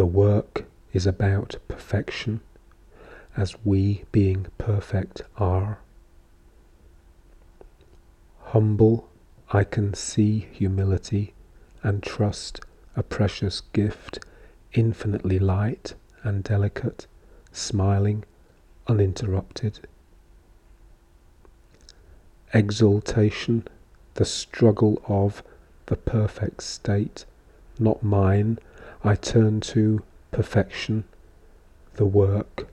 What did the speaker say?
The work is about perfection, as we being perfect are. Humble, I can see humility and trust a precious gift, infinitely light and delicate, smiling, uninterrupted. Exaltation, the struggle of the perfect state, not mine, I turn to perfection, the work